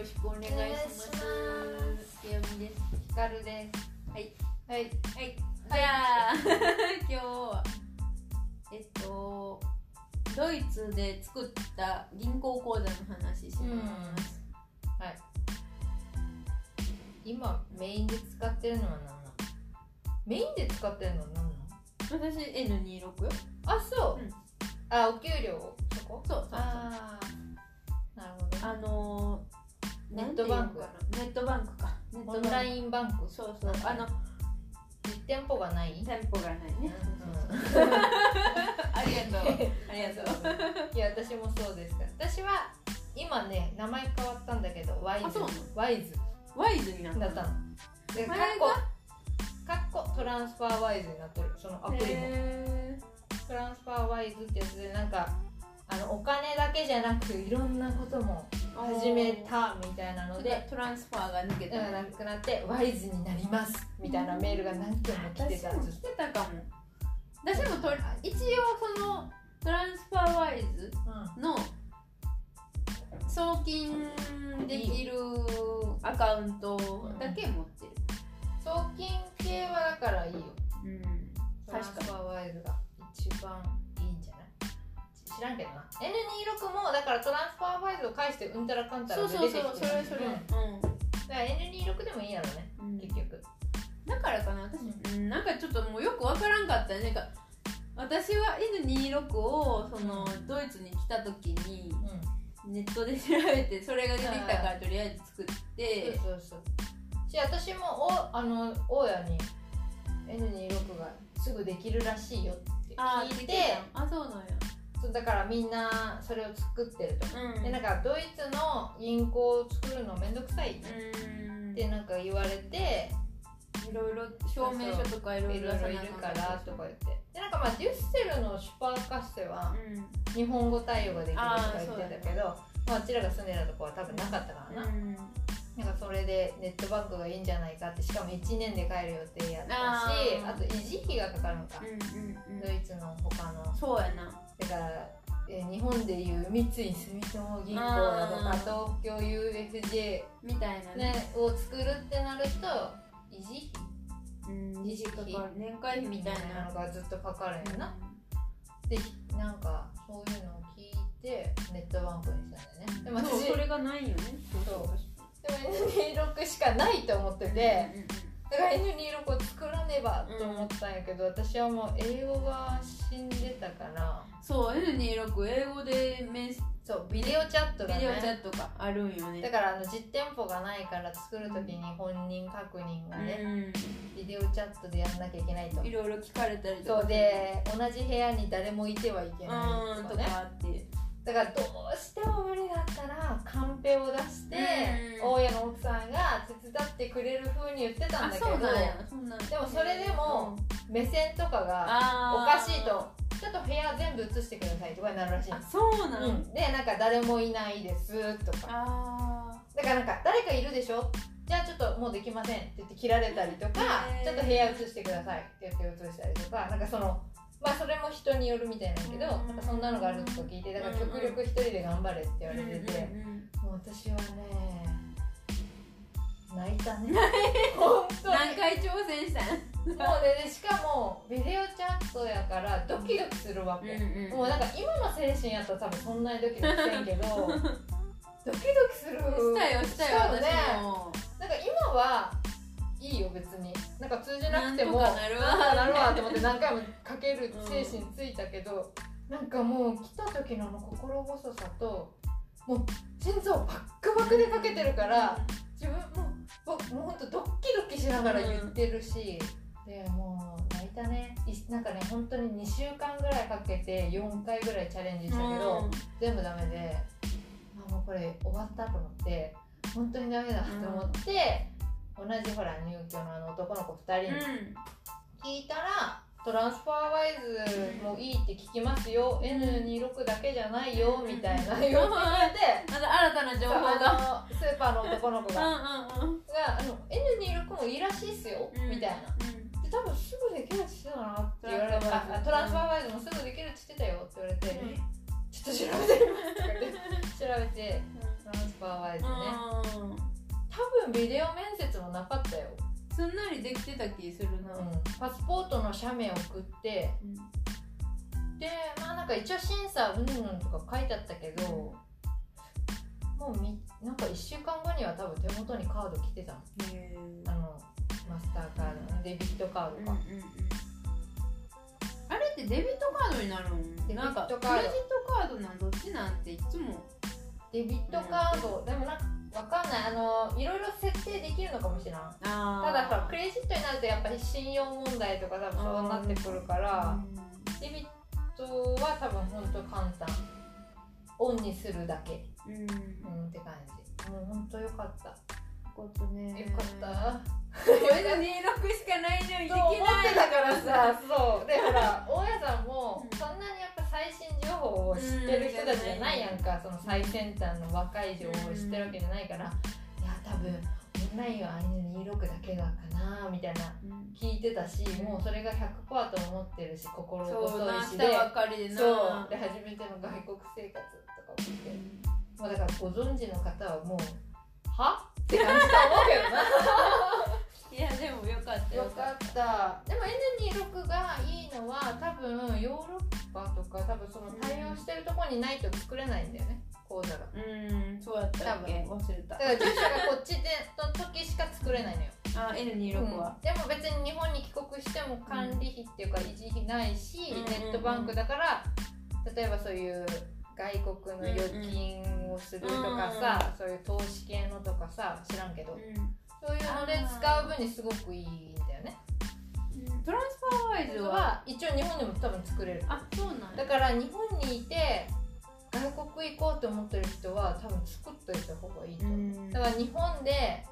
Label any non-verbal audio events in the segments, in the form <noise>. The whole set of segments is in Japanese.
ろしくお願いします。けよみです。ひかるです。はい。はい。はい。じゃあ <laughs> 今日はえっとドイツで作った銀行口座の話します、はい。今メインで使ってるのは何なの？メインで使ってるのは何なの？私 N26 よ。あそう、うん。あお給料そこ？そうそうそう。なるほど。あのー、ネットバンクネットバンクか。ネオンラインバンク。そうそう。あの実店舗がない？店舗がないね、<laughs> ありがとう。ありがとう。<laughs> いや私もそうです。から私は今ね名前変わったんだけどワイズワイズワイズになったの？でカ前が？ッコカッコトランスファーワイズになってる。そのアプリも。へトランスファーワイズってやつでなんかあのお金だけじゃなくいろんなこともー始めたみたいなのででトランスファーが抜けた。なくなってワイズになりますみたいなメールが何件も来てた私も来てたかも。私もと一応そのトランスファーワイズうの送金できるアカウントだけ持ってる、ん。送金系はだからいいよ。うん、トランスファーワイズが一番知らんけどな。N26 もだからトランスファーワイズを返してうんたらかんたらそうで出てきてそうそうそれそれ、うん。だから N26 でもいいやろねうん。結局。だからかな私、うん、なんかちょっともうよくわからんかったね。なんか私は N26 をそのドイツに来た時にネットで調べてそれが出てきたからとりあえず作って。そうそうそう。し私もおあの大家に N26 がすぐできるらしいよってあ聞いてあそうなんやそうだからみんなそれを作ってると、うん。でなんかドイツの銀行を作るのめんどくさい。っうん。てなんか言われていろいろ証明書とかいろいろいるからとか言って。でなんかまあデュッセルのシュパーカッセはうん。日本語対応ができるとか言ってたけどまああちらが住んでたとこは多分なかったからな、うん。なんかそれでネットバンクがいいんじゃないかってしかも1年で帰る予定やったしあと維持費がかかるのか、うんうん。ドイツの他の。そうやなだから、えー日本でいう三井住友銀行だとかあ東京 UFJ、みたいなね。ね、を作るってなると維持？うん。維持費？年会費費みたいなのがずっとかかるんやな、でなんかそういうのを聞いてネットバンクにしたんだよね。でも私それがないよね。そう。でも <laughs> N26 しかないと思ってて、だから N26 を作らねばと思ったんやけど、私はもう英語が死んでたから。そう N26 英語でメッそうビデオチャットがね。ビデオチャットがあるんよね。だからあの実店舗がないから作る時に本人確認がね、うビデオチャットでやんなきゃいけないと。んいろいろ聞かれたりとか。そうで同じ部屋に誰もいてはいけうないとかね。んとかあってだからどうしても無理だったらカンペを出して、うん。大家の奥さんが手伝ってくれる風に言ってたんだけどでもそれでもうん。目線とかがおかしいとちょっと部屋全部映してくださいとかになるらしいあそうなん、うん、でなんか誰もいないですとか。あだからなんか誰かいるでしょ？じゃあちょっともうできませんって言って切られたりとかちょっと部屋映してくださいって言って映したりとかなんかそのまあそれも人によるみたいなんだけどうん。なんかそんなのがあるとか聞いてだから極力一人で頑張れって言われててもう私はね泣いたね。本当に。何回挑戦したん？もうねでしかもビデオチャットやからドキドキするわけ、うんうんもうなんか今の精神やったら多分そんなにドキドキせんけどドキドキする。したよしたよよねなんか今はいいよ別に。なんか通じなくてもなるわ。なるわって思って何回もかける精神ついたけど、なんかもう来た時のあの心細さともう心臓バックバクでかけてるから自分ももうもうほんとドッキドキしながら言ってるし、でもう泣いたね。いなんかね本当に2週間ぐらいかけて4回ぐらいチャレンジしたけど、うん。全部ダメであもうこれ終わったと思って本当にダメだと思って、同じほら入居のあの男の子2人に聞いたら、トランスファーワイズもいいって聞きますよ、N26 だけじゃないよみたいな言われて。また新たな情報がスーパーの男の子がうん。うん。うん。があの N26 もいいらしいっすよ、うん。みたいなうん。で多分すぐできるって言ってたなって言われてトランスファーワイズあトランスファーワイズもすぐできるって言ってたよって言われて、うん。ちょっと調べてみますとか言って調べてトランスファーワイズね、多分ビデオ面接もなかったよ。すんなりできてた気するな、うん、パスポートの写メ送って、うん、でまあなんか一応審査うんうんとか書いてあったけど、うん、もうみなんか1週間後には多分手元にカード来てたのあのマスターカード、デビットカードか、うんうんうん、あれってデビットカードになるんデビットカード。クレジットカードなんどっちなんていつも。デビットカード、でもなんかわかんない。あのいろいろ設定できるのかもしれないあたださクレジットになるとやっぱり信用問題とか多分そうなってくるからデビットは多分ほんと簡単。オンにするだけ。うん、うん、うんって感じ。もうほんとよかった。ことねよかった。これで26しかないのにできそう思ってたからないさ。そう。でほら <laughs> 大家さんもそんなにやっぱ最新情報を知ってる人たちじゃないやんか、その最先端の若い情報を知ってるわけじゃないから、いや多分オンラインはアニメ26だけだかなみたいなうん。聞いてたし、もうそれが100%と思ってるし心細ないしでばっかりでな。そう。で初めての外国生活とか思って、もうだからご存知の方はもうは？って感じと思うけどなよかった。でも N26 がいいのは多分ヨーロッパとか多分その対応してるところにないと作れないんだよね。講座が。うんそうやったっけ？忘れた。だから住所がこっちでの時しか作れないのよ、あ N26 はでも別に日本に帰国しても管理費っていうか維持費ないし、うんネットバンクだから例えばそういう外国の預金をするとかさ、そういう投資系のとかさ知らんけど。うんそういうので使う分にすごくいいんだよね。トランスファーワイズはは一応日本でも多分作れる。あそうなんだから日本にいて外国行こうと思ってる人は多分作っといた方がいいと思う、ん。だから日本で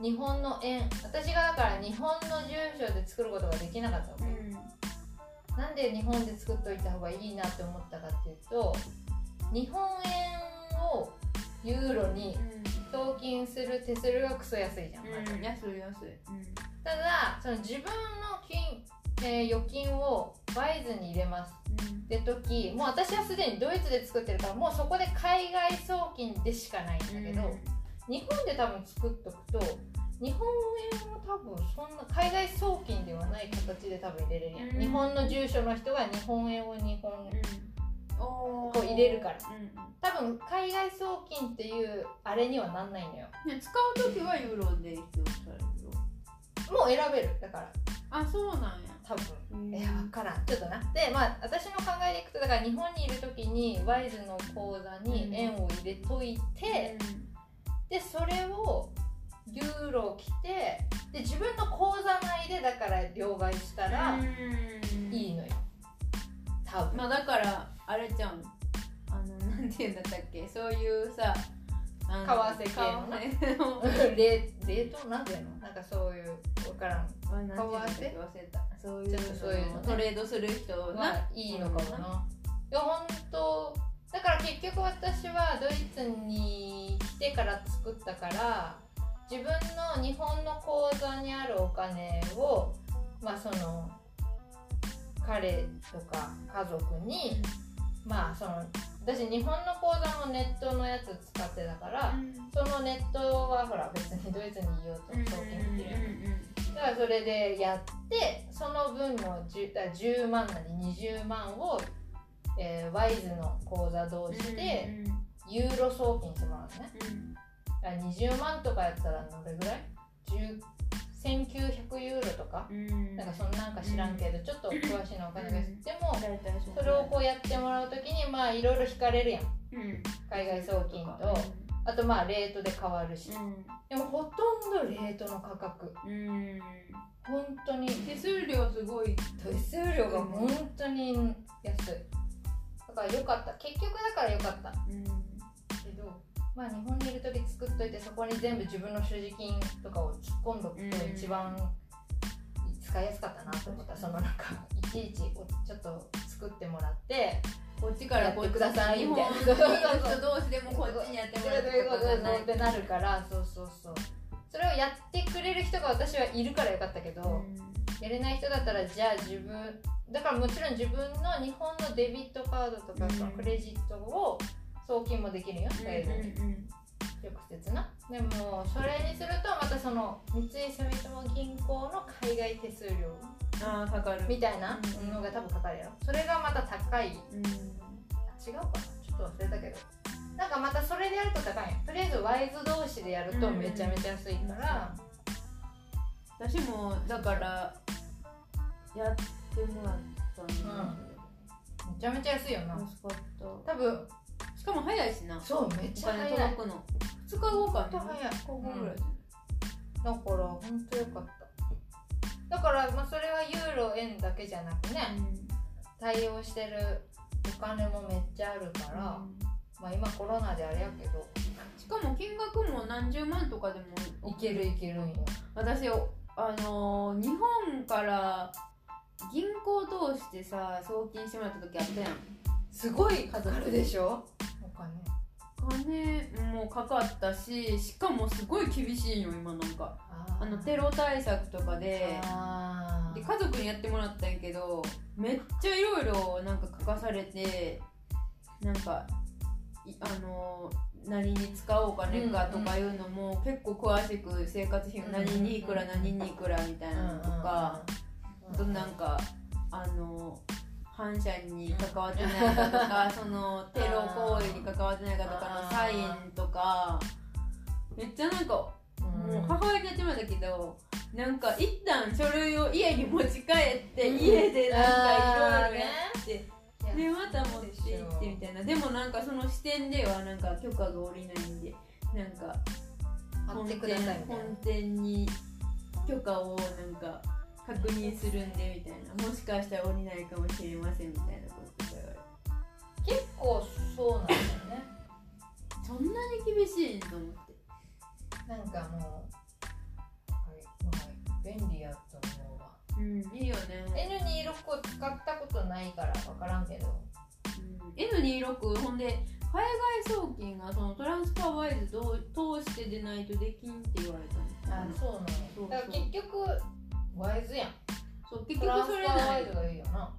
日本の円私がだから日本の住所で作ることができなかったわけ、なんで日本で作っといた方がいいなって思ったかっていうと日本円をユーロに送金する手数料がクソ安いじゃん、まず。うん安い安い。ただその自分の金、えー預金をバイズに入れます。って時もう私はすでにドイツで作ってるからもうそこで海外送金でしかないんだけど、日本で多分作っとくと日本円を多分そんな海外送金ではない形で多分入れれるやん、うん。日本の住所の人が日本円を日本ここう入れるから。うん多分海外送金っていうあれにはなんないのよ。ね使う時はユーロで必要されるよ。もう選べるだから。あそうなんや。多分。うんいや分からん。ちょっとな。でまあ私の考えでいくとだから日本にいる時にワイズの口座に円を入れといて、でそれをユーロ来てで自分の口座内でだから両替したらいいのよ。多分、まあだからあれちゃん？あのなんていうんだったっけ？そういうさ為替系の？冷 <laughs> 冷凍なんていうの？なんかそういう分からん。あなんていうんだっけ？忘れた。そういうちょっとそういうのね。トレードする人はないいのかもな。いや本当だから結局私はドイツに来てから作ったから自分の日本の口座にあるお金をまあその彼とか家族にまあその私日本の口座もネットのやつ使ってたから、そのネットはほら別にドイツにいようと送金できるだからそれでやってその分の 10, だ 10, 万なり20万を、えーワイズの口座同士でユーロ送金してもらうのね。だから20万とかやったらどれぐらい？10 1900ユーロとかなんかそんなんか知らんけどちょっと詳しいのわかんないけどうん。でもそれをこうやってもらう時にまあいろいろ引かれるやん。うん。海外送金と。あとまあレートで変わるし。でもほとんどレートの価格。うん。本当に。手数料すごい。手数料が本当に安い。だから良かった。結局だから良かった。けどまあ日本にいる時作っといてそこに全部自分の所持金とかを突っ込んどくとうん一番使いやすかったなと思った。そのなんかいちいちおちょっと作ってもらってこっちからこっちやってくださいみたいな。人同士でもこっちにやってもらうどういうことがない。ってなるからそうそうそう。それをやってくれる人が私はいるからよかったけど、やれない人だったらじゃあ自分だからもちろん自分の日本のデビットカードとかクレジットを送金もできるよ、うんサイズにうんで直接な。でもそれにするとまたその三井住友銀行の海外手数料ああかかる。みたいなのが多分かかるやろ。それがまた高い。うん。違うか。なちょっと忘れたけど。なんかまたそれでやると高いとりあえずワイズ同士でやるとめちゃめちゃ安いから、私もだからやってもらったんだめちゃめちゃ安いよな。安かった。多分しかも早いしな。そうめっちお金ゃ早い。届くの。2日後か早い2日後ぐらい。じだから本当よかっただからまあそれはユーロ円だけじゃなくね対応してるお金もめっちゃあるから、まあ今コロナであれやけど。しかも金額も何十万とかでもいける。いけるんよ私あのー日本から銀行通してさ送金してもらった時あったやん。すごいかかるでしょ？お金金もかかったししかもすごい厳しいよ今なんか。ああのテロ対策とかであで家族にやってもらったんやけどめっちゃいろいろなんか書かされてなんかいあの何に使うお金かとかいうのも結構詳しく生活費うん何にいくら何にいくらみたいなのとかあとなんかあの反社に関わってないかとかそのテロ行為に関わってないかとかのサインとかめっちゃなんかもう母親にやってもらったけどなんか一旦書類を家に持ち帰ってうん。家でなんかいろいろやってでまた持って行ってみたいな。でもなんかその視点ではなんか許可が下りないんでなんか本店に許可をなんか確認するんでみたいな。もしかしたら降りないかもしれませんみたいなこととか言われて結構そうなんだよね。そんなに厳しいんと思って。なんかもう、はいまあ、便利やと思うわ。うん。いいよね。N26 を使ったことないから分からんけど。うん。N26 ほんで海外送金がそのトランスファーワイズどう通してでないとできんって言われたのあそうなのそう。だから結局ワイズやん。そう結局それない。ファーワイズがいいよな。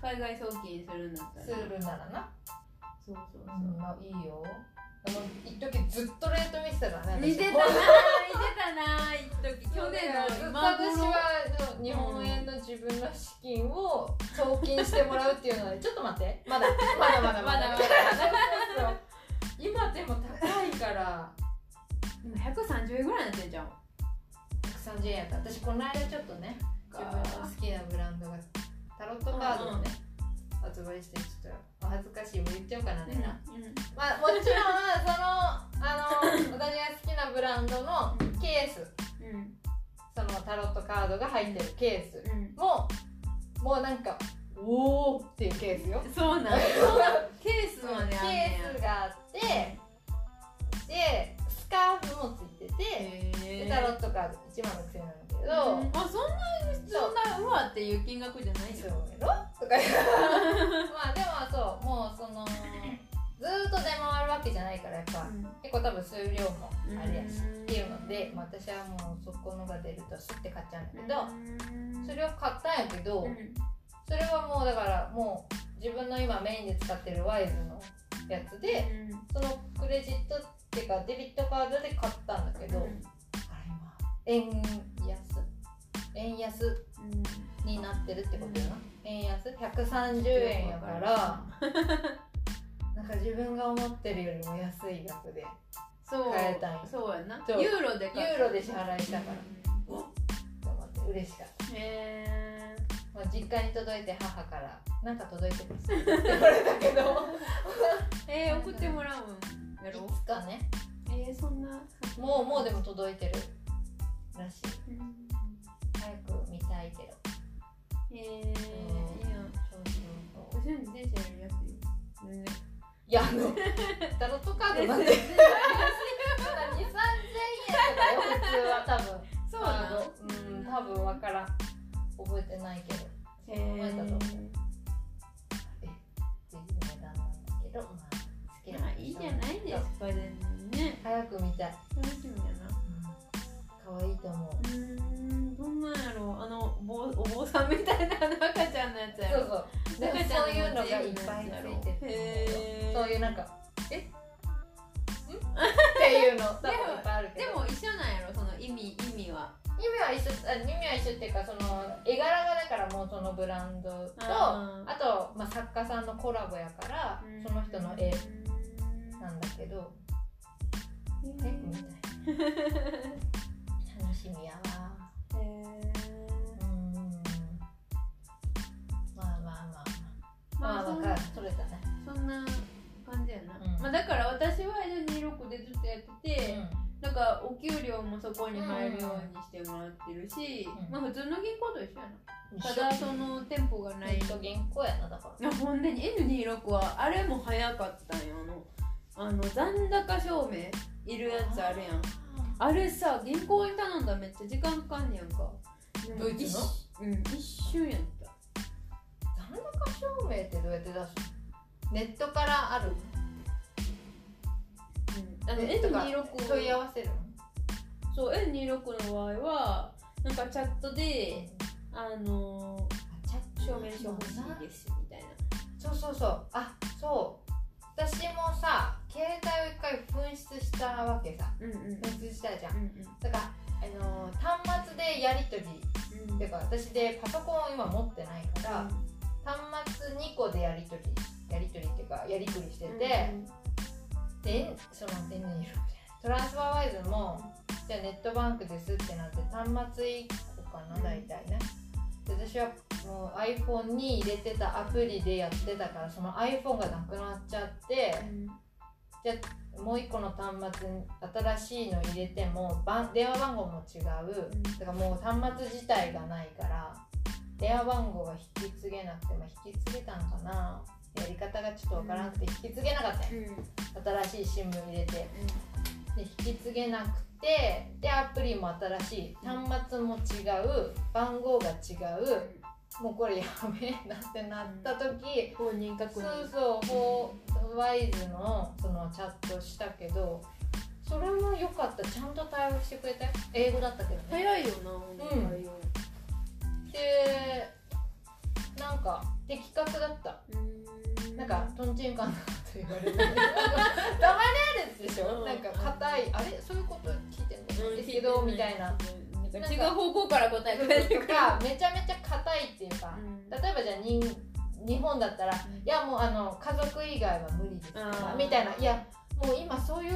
海外送金するんだったら。するならな。そうそうそう、うんまあいいよ。でも一時ずっとレート見てたからね似てたなてたな一時。去年のずっと今私頃は日本円の自分の資金を送金してもらうっていうので <laughs> ちょっと待って。まだ。まだまだまだ。まだ <laughs> 今でも高いから。でも130円ぐらいになってんじゃん130円やった。私この間ちょっとね自分の好きなブランドがタロットカードをね、発売してちょっとお恥ずかしい。もう言っちゃおうかなね、な。まあもちろんそのあの <laughs> 私が好きなブランドのケース。うんそのタロットカードが入ってるケースうん。ももうなんかおおっていうケースよ。そうなケースまであんね <laughs> ケースがあってでスカーフもついててへでタロットカード1万6000円なんだけど、うん。あそんなそんなうわっていう金額じゃないそうよやろ？とか。<laughs> まあでもそうもうそのずーっと出回るわけじゃないからやっぱ結構多分数量もあるやし、うんっていうので、まあ、私はもうそこのが出るとスッて買っちゃうんだけど、うん。それを買ったんやけど、うん。それはもうだからもう自分の今メインで使ってるワイズのやつで、そのクレジットっていうかデビットカードで買ったんだけど、あれ今円安。円安になってるってことよな、円安130円やからなんか自分が思ってるよりも安い額でそう。変えたんよそうやな。ユーロでユーロで支払いしたから。と思って嬉しかった、へえまあ、実家に届いて母から「なんか届いてます」って言われたけど。<laughs> えー、送ってもらうん？やろいつかね。えー、そんな。もうもうでも届いてる。らしい。うん。早く見たいけど。えー、いいなそうそう。私の自転車より安いよ全然。いやあのタロットカードなんて全然2 3 0 0円とかよ普通は多分。そうなうん多分わからん。覚えてないけど。覚えたと思うないですか全然ね。早く見たい、楽しみやな。可愛いと思う。うーんどんなんやろう。あのお坊お坊さんみたいな赤ちゃんのやつやろ。そうそう。赤ちゃんそういうのがいっぱいついてて。へー。そういうなんかえ？ん？っていうの多分いっぱいあるけど。でも一緒なんやろその意味意味は。意味は一緒あ意味は一緒っていうかその絵柄がだからもうそのブランドとああと、まあ、作家さんのコラボやからーその人の絵なんだけどえみたいな。楽しみやわ。へうん。まあまあまあ。ーまあまあ分かるそれだね。そんな感じやな、うんまあだから私は N26 でずっとやってて、なんかお給料もそこに入るようにしてもらってるし、うん。まあ普通の銀行と一緒やうんなただその店舗がないネット銀行やなだから。いやほんでに N26 はあれも早かったんよあのあの残高証明いるやつあるやん。あれさ銀行に頼んだらめっちゃ時間かかんねやんか。うん。一瞬やった。残高証明ってどうやって出す？のネットからある？うん。あのネットが N26 問い合わせるの？そう N26 の場合はなんかチャットであのチャッ証明書欲しいですみたいな。そうそうそう。あそう回紛失したわけさ。うんうん。紛失したじゃん。うんだからあのー端末でやり取り。うん。っていうか私でパソコンを今持ってないから、端末2個でやり取りやり取りっていうかやり取りしてて、でその N26 トランスファーワイズもじゃあネットバンクですってなって端末1個かなうん。大体ね。で私はもう iPhone に入れてたアプリでやってたからその iPhone がなくなっちゃってじゃあもう1個の端末に新しいの入れても番電話番号も違う。だからもう端末自体がないから電話番号が引き継げなくて、まあ、引き継げたんかな。やり方がちょっとわからなくて引き継げなかったうん。新しい SIM 入れて。で引き継げなくてでアプリも新しい。端末も違う。番号が違うもうこれやべえなってなった時、確そう認そうホーワイズのそのチャットしたけどそれも良かった。ちゃんと対応してくれたよ。英語だったけどね。早いよなうん。対応でなんか的確だった。なんかとんちんかんなこと言われてたまにあるでしょ。うん。なんか硬い。あれ？そういうこと聞いてんですけどみたいな違う方向から答えてくるとかめちゃめちゃ硬いっていうかうん。例えばじゃあに日本だったら「いやもうあの家族以外は無理です」とかみたいな「いやもう今そういう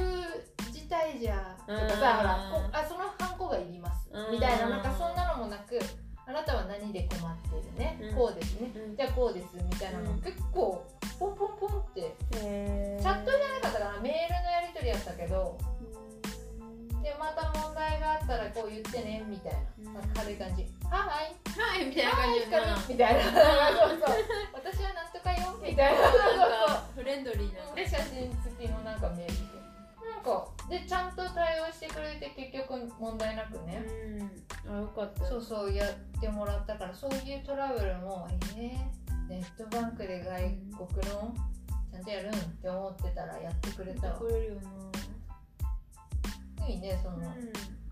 事態じゃ」とかうん。さほらこあそのハンコがいります。うん。みたいななんかそんなのもなくあなたは何で困ってるね、うん。こうですね、うん。じゃあこうですみたいなのうん。結構ポンポンポンって。チャットじゃなかったかな？メールのやり取りやったけどこう言ってねみたいな、うん。なんか軽い感じ「はいはいみたいな感じみたいな。そうそう私はなんとかよみたいな。フレンドリーなで写真付きのなんかメールでなんかでちゃんと対応してくれて結局問題なくね、うん。あよかった。そうそうやってもらったからそういうトラブルもえー、ネットバンクで外国のちゃんとやるんって思ってたらやってくれたわ。くれるよな。いいねその、うん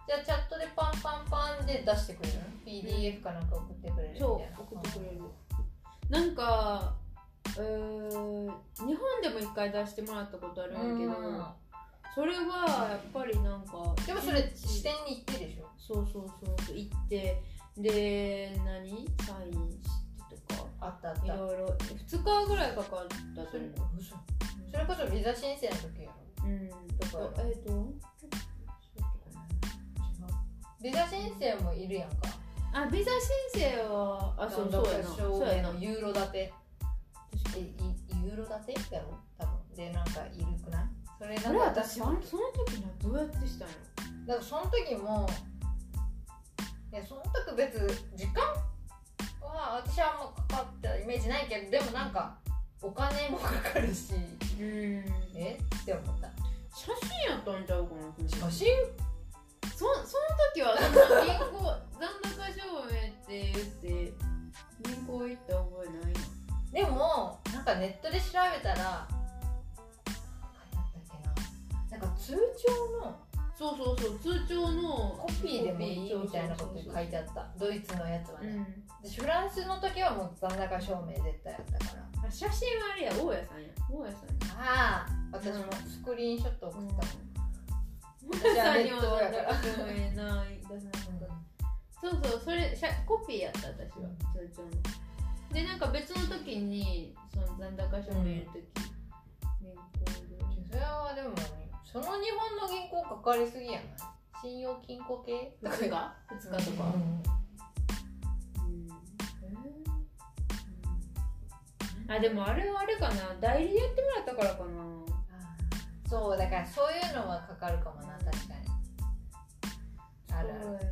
じゃあチャットでパンパンパンで出してくれる？の ?PDF かなんか送ってくれるみたいな。そう送ってくれる。なんかうー日本でも一回出してもらったことあるんやけどうん。それはやっぱりなんかでもそれ支店に行ってでしょ？そうそうそうそう行って。で何？サインしてとか。あったあった。いろいろ。2日ぐらいかかったとそれ思う嘘。それこそビザ申請の時やろ？うん。だか。らえっ、とビザ申請もいるやんか。あビザ申請はあそうそうやな。そうやな。のユーロ建て。えいユーロ建てやろ？多分。でなんかいるくない？それあなんかれ私あのその時などうやってしたんやろ？だからその時もいやその時別時間？は私はあんまかかったイメージないけどでもなんかお金もかかるし。うん。え？って思った。写真やったんちゃうかな写真？そその時はそんな銀行残高証明って言って銀行行った覚えない？なでもなんかネットで調べたらなな？んか通帳のそうそうそう通帳のコピーでもいいみたいなこと書いてあった。ドイツのやつはね、でフランスの時はもう残高証明絶対やったから。あ写真はあれや大家さんや。大家さんや。ああ私もスクリーンショット送ったもん、私はネットやからそうそうそれコピーやった私は通帳の。でなんか別の時にその残高書面入れる時、銀行でそれはでもその日本の銀行かかりすぎやな。い信用金庫系2日 ?2 日とか、うん。あでもあれはあれかな。代理やってもらったからかなそうだからそういうのはかかるかもな確かに。あるある。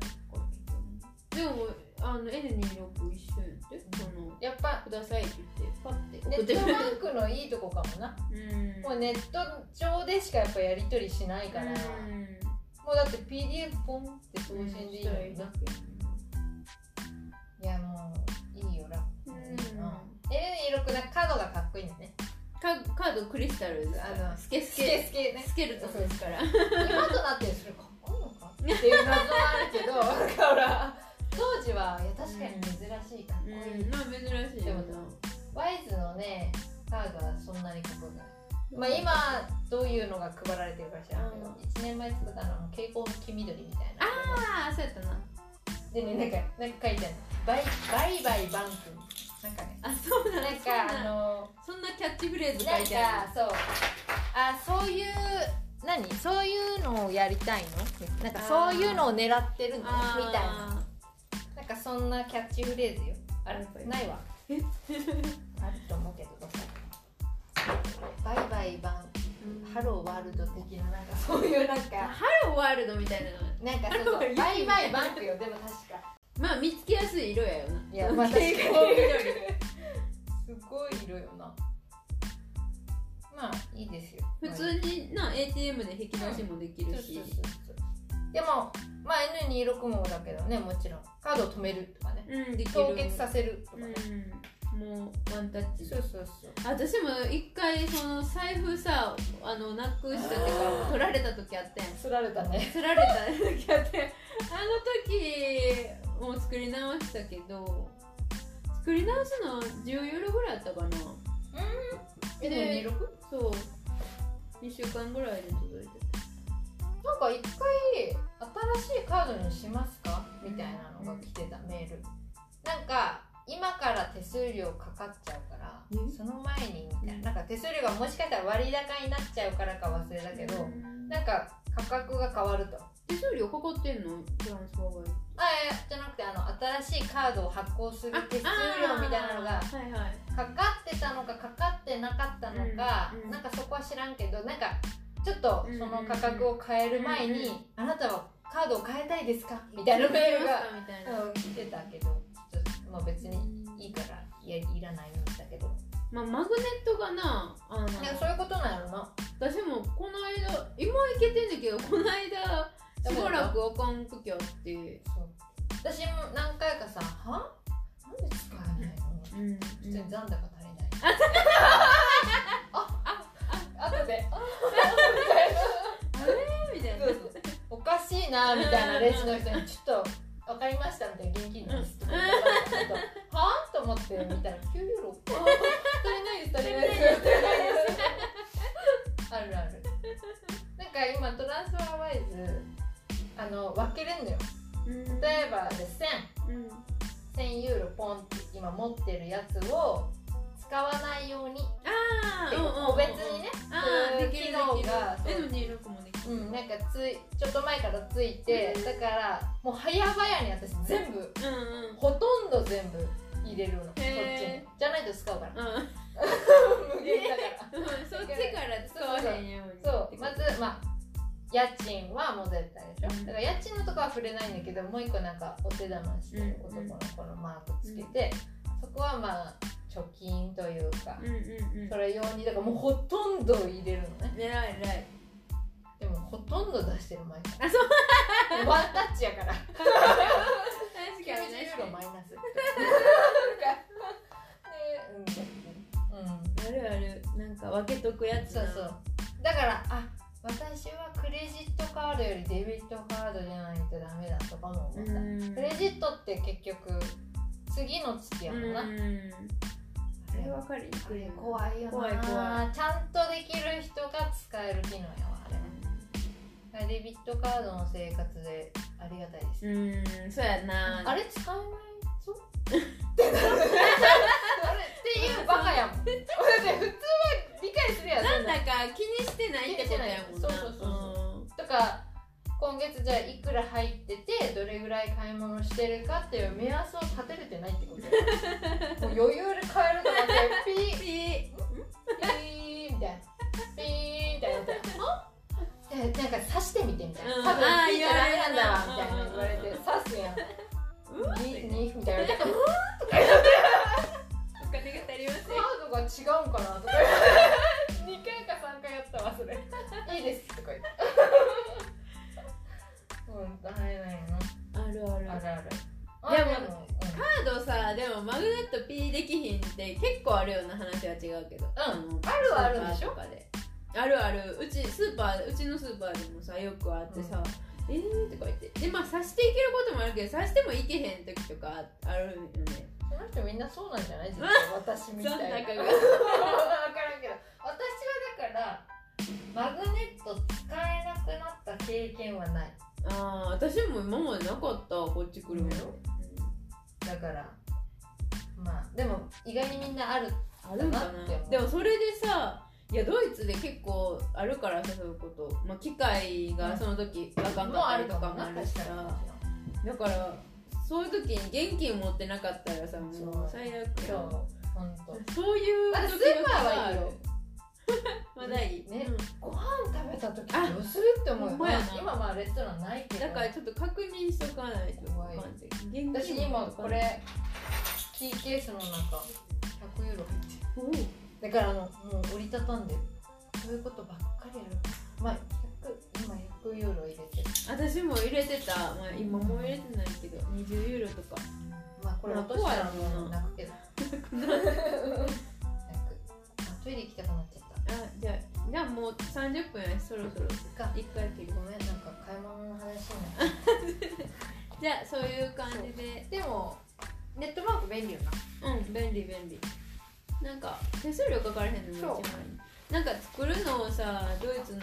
でもあの N26 一緒やって。そのやっぱくださいって言ってパッてネットバンクのいいとこかもな、うん、もうネット上でしかやっぱやり取りしないから、うん、もうだって PDF ポンって送信でいいのにな、うん、いやもういいよ楽、うん、N26 なカードがかっこいいんだねカカードクリスタルあのスケスケ。スケね。スケルトンですから。今となってそれかっこいいのかっていう謎はあるけど <laughs> だから。当時はいや確かに珍しいかっこいい、うん、まあ珍しいでもワイズのねカードはそんなにかっこよくないまあ今どういうのが配られてるか知らんけど、うん、1年前作ったのは蛍光黄緑みたいな。ああそうやったな。でねなんかなんか書いてある。バイバイバイバンクなんかね。あそうなんかあのそんなキャッチフレーズ書いてある。そう。あそういう何？そういうのをやりたいの？なんかそういうのを狙ってるの？みたいな。なんかそんなキャッチフレーズよ。あれないわ。あると思うけどどうバイバイバンハローワールド的ななんかそういうなんか。ハローワールドみたいななんかそうそう。バイバイバンクよでも確かまあ見つけやすい色やよな。いやまあ確かにすごい色よな。まあいいですよ。普通にな ATM で引き出しもできるし、でもまあ N26 もだけどねもちろん。カードを止めるとかね、うん、で凍結させるとかね、うん、もうワンタッチ。そうそうそう。私も一回その財布さあのなくしたっていうか取られた時あってん。釣られたね。釣られた時あってあの時もう作り直したけど作り直すの10ユーロぐらいあったかな。うん。えでそう。2週間ぐらいで届いて。なんか一回新しいカードにしますか？みたいなのが来てたメール。なんか今から手数料かかっちゃうからその前にみたいな。なんか手数料がもしかしたら割高になっちゃうからか忘れたけどなんか価格が変わると。手数料かかってんの？あいやじゃなくてあの新しいカードを発行する手数料みたいなのがかかってたのかかかってなかったのか、うんうん、なんかそこは知らんけどなんかちょっとその価格を変える前に、あなたはカードを変えたいですか？みたいなメールが、うん、来てたけどまあ、別にいいからいやいらないんだけど。まあマグネットがなあのいやそういうことなんやろな私もこの間今いけてんだけどこの間 <laughs> しばらくあかん時あってそう。私も何回かさ「は？なんで使えないの?」うん普通に残高足りない。<laughs> あああ後で。あれ？みたいな。おかしいなみたいなレジの人にちょっと分かりましたみたいな現金ですとか <laughs> はあと思って見たら9ユーロ足りないです足りないです。あるある。なんか今トランスファーワイズあの分けれんのよ、例えばで1000、うん、1000ユーロポンって今持ってるやつを使わないようにあ個別にねそういう機能が N26 もうん、なんかついちょっと前からついて、だからもう早々に私全部、うんうん、ほとんど全部入れるのそっちに。じゃないと使うから、うん、<laughs> 無限だから、そっちから使わへんように。そうまずまあ家賃はもう絶対でしょ、うん、だから家賃のとこは触れないんだけどもう一個なんかお手玉してる男の子のマークつけて、そこはまあ貯金というか、うんうんうん、それ用にだからもうほとんど入れるのね。偉い偉いでもほとんど出してる前あそう。ワンタッチやから。確かに90ユーロマイナスうん、あるあるなんか分けとくやつそうそうだからあ私はクレジットカードよりデビットカードじゃないとダメだとかも思ったクレジットって結局次の月やもんなあれ分かりにくい怖いよな怖い怖いちゃんとできる人が使える機能やわあれデビットカードの生活でありがたいです。うんそうやな。あれ使えないそうってなるあれっていうバカやもん。だって普通は理解するやん。なんだか気にしてないってことやもんな。そうそうそうとか今月じゃあいくら入っててどれぐらい買い物してるかっていう目安を立てれてないってこと <laughs> もう余裕で買えると思ってピー。ピピー。みたいなピーみたいな。でなんか刺してみてみたいな、うん。多分あーピーじゃダメな。んだわみたいな言われて刺すやん。ーににみたいな。カーお金が足りませんドが違うんかなとか2回 <laughs> か3回やったわそれいいですとか言ってうん大変ないなあるあるあるあるでもも、カードさでもマグネット P できひんって結構あるような話は違うけど、うんのあるはあるでしょであるある。うちスーパーうちのスーパーでもさよくあってさ、えーとか言って。でまあ刺していけることもあるけど刺してもいけへん時とかあるよね。その人みんなそうなんじゃない私みたいな。<laughs> そんな分かからんけど。私はだからマグネット使えなくなった経験はない。ああ私も今までなかったこっち来るまで、うん。だからまあでも意外にみんなあるあるんかだなでもそれでさいやドイツで結構あるからさそういうこと、まあ、機械がその時あかんかったりとかもあるしさ、だからそういう時に現金持ってなかったらさもそう。う最悪そう。そういうあスーパーはいいよ。<laughs> まだいい。ねうん。ご飯食べた時あどうするって思うよ。まやな。今まあレストランないけど。だからちょっと確認しとかないと。怖い私金今これキーケースの中100ユーロ入ってる。おうだからあのもう折りたたんでるそういうことばっかりやる。まあ100今100ユーロ入れてる。私も入れてた、まあ、今もう入れてないけど20ユーロとか。まあこれ落としたらもう泣くけどトイレ行きたくなっちゃった。あじゃあじゃあもう30分やしそろそろ。か一回切るごめ。んなんか買い物の話になっ <laughs> じゃあそういう感じで。てでもネットマーク便利よな。うん便利便利なんか手数料かからへんのになんか作るのをさドイツの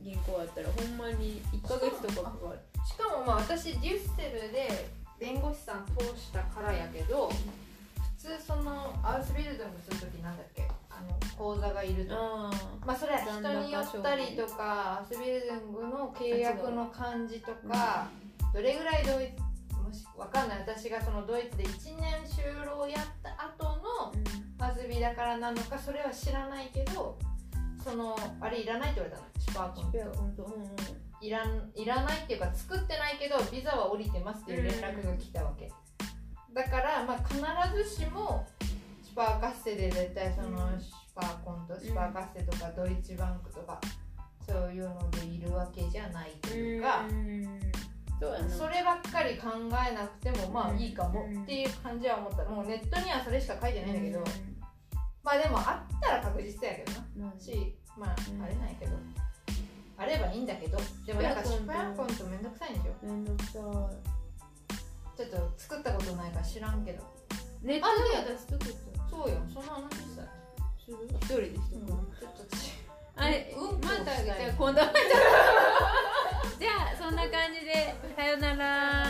銀行やったらほんまに1ヶ月とかかかる。しかもまあ私デュッセルで弁護士さん通したからやけど普通そのアウスビルドングする時なんだっけ？あの口座がいると。あまあそれは人によったりとかアウスビルドングの契約の感じとかどれぐらいドイツもしわかんない。私がそのドイツで1年就労やった後のズビだからなのかそれは知らないけどそのあれいらないって言われたの？シュパーコンうんいやとほんとうんうん。いらんいらないっていうか作ってないけどビザは降りてますっていう連絡が来たわけ、だからまあ必ずしもシュパーカッセで絶対そのうん。シュパーコンとシュパーカッセとかドイツバンクとかそういうのでいるわけじゃないというか、うんそればっかり考えなくてもまあいいかもうん。っていう感じは思ったもうネットにはそれしか書いてないんだけど、うまあでもあったら確実やけどな。まあしまあうん。あれないけど、あればいいんだけど。でもなんかシュパーコンとめんどくさいんでしょ？めんどくさちょっと作ったことないから知らんけど。いネットで私作った。そうよその話したらする？一人でしとく、ちょっと私。あれ、うん。またじゃあ今度じゃあそんな感じでさよなら。